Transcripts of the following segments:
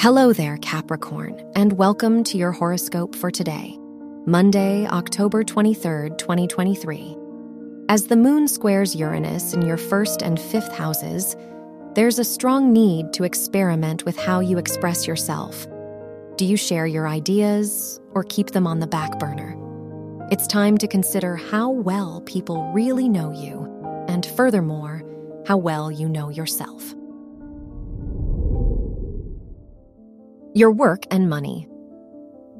Hello there, Capricorn, and welcome to your horoscope for today, Monday, October 23rd, 2023. As the moon squares Uranus in your first and fifth houses, there's a strong need to experiment with how you express yourself. Do you share your ideas or keep them on the back burner? It's time to consider how well people really know you, and furthermore, how well you know yourself. Your work and money.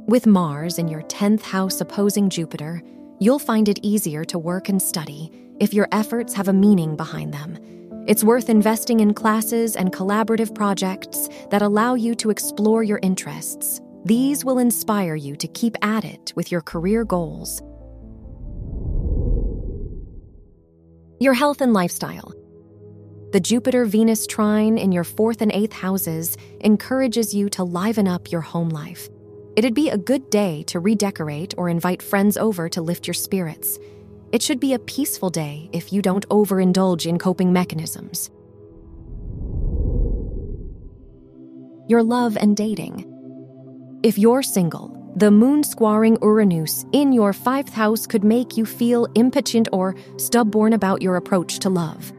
With Mars in your 10th house opposing Jupiter, you'll find it easier to work and study if your efforts have a meaning behind them. It's worth investing in classes and collaborative projects that allow you to explore your interests. These will inspire you to keep at it with your career goals. Your health and lifestyle. The Jupiter Venus trine in your fourth and eighth houses encourages you to liven up your home life. It'd be a good day to redecorate or invite friends over to lift your spirits. It should be a peaceful day if you don't overindulge in coping mechanisms. Your love and dating. If you're single, the moon squaring Uranus in your fifth house could make you feel impotent or stubborn about your approach to love.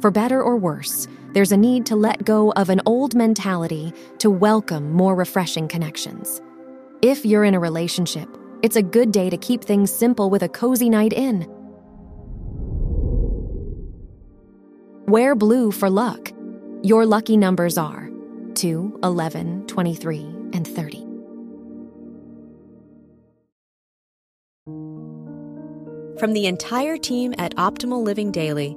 For better or worse, there's a need to let go of an old mentality to welcome more refreshing connections. If you're in a relationship, it's a good day to keep things simple with a cozy night in. Wear blue for luck. Your lucky numbers are 2, 11, 23, and 30. From the entire team at Optimal Living Daily,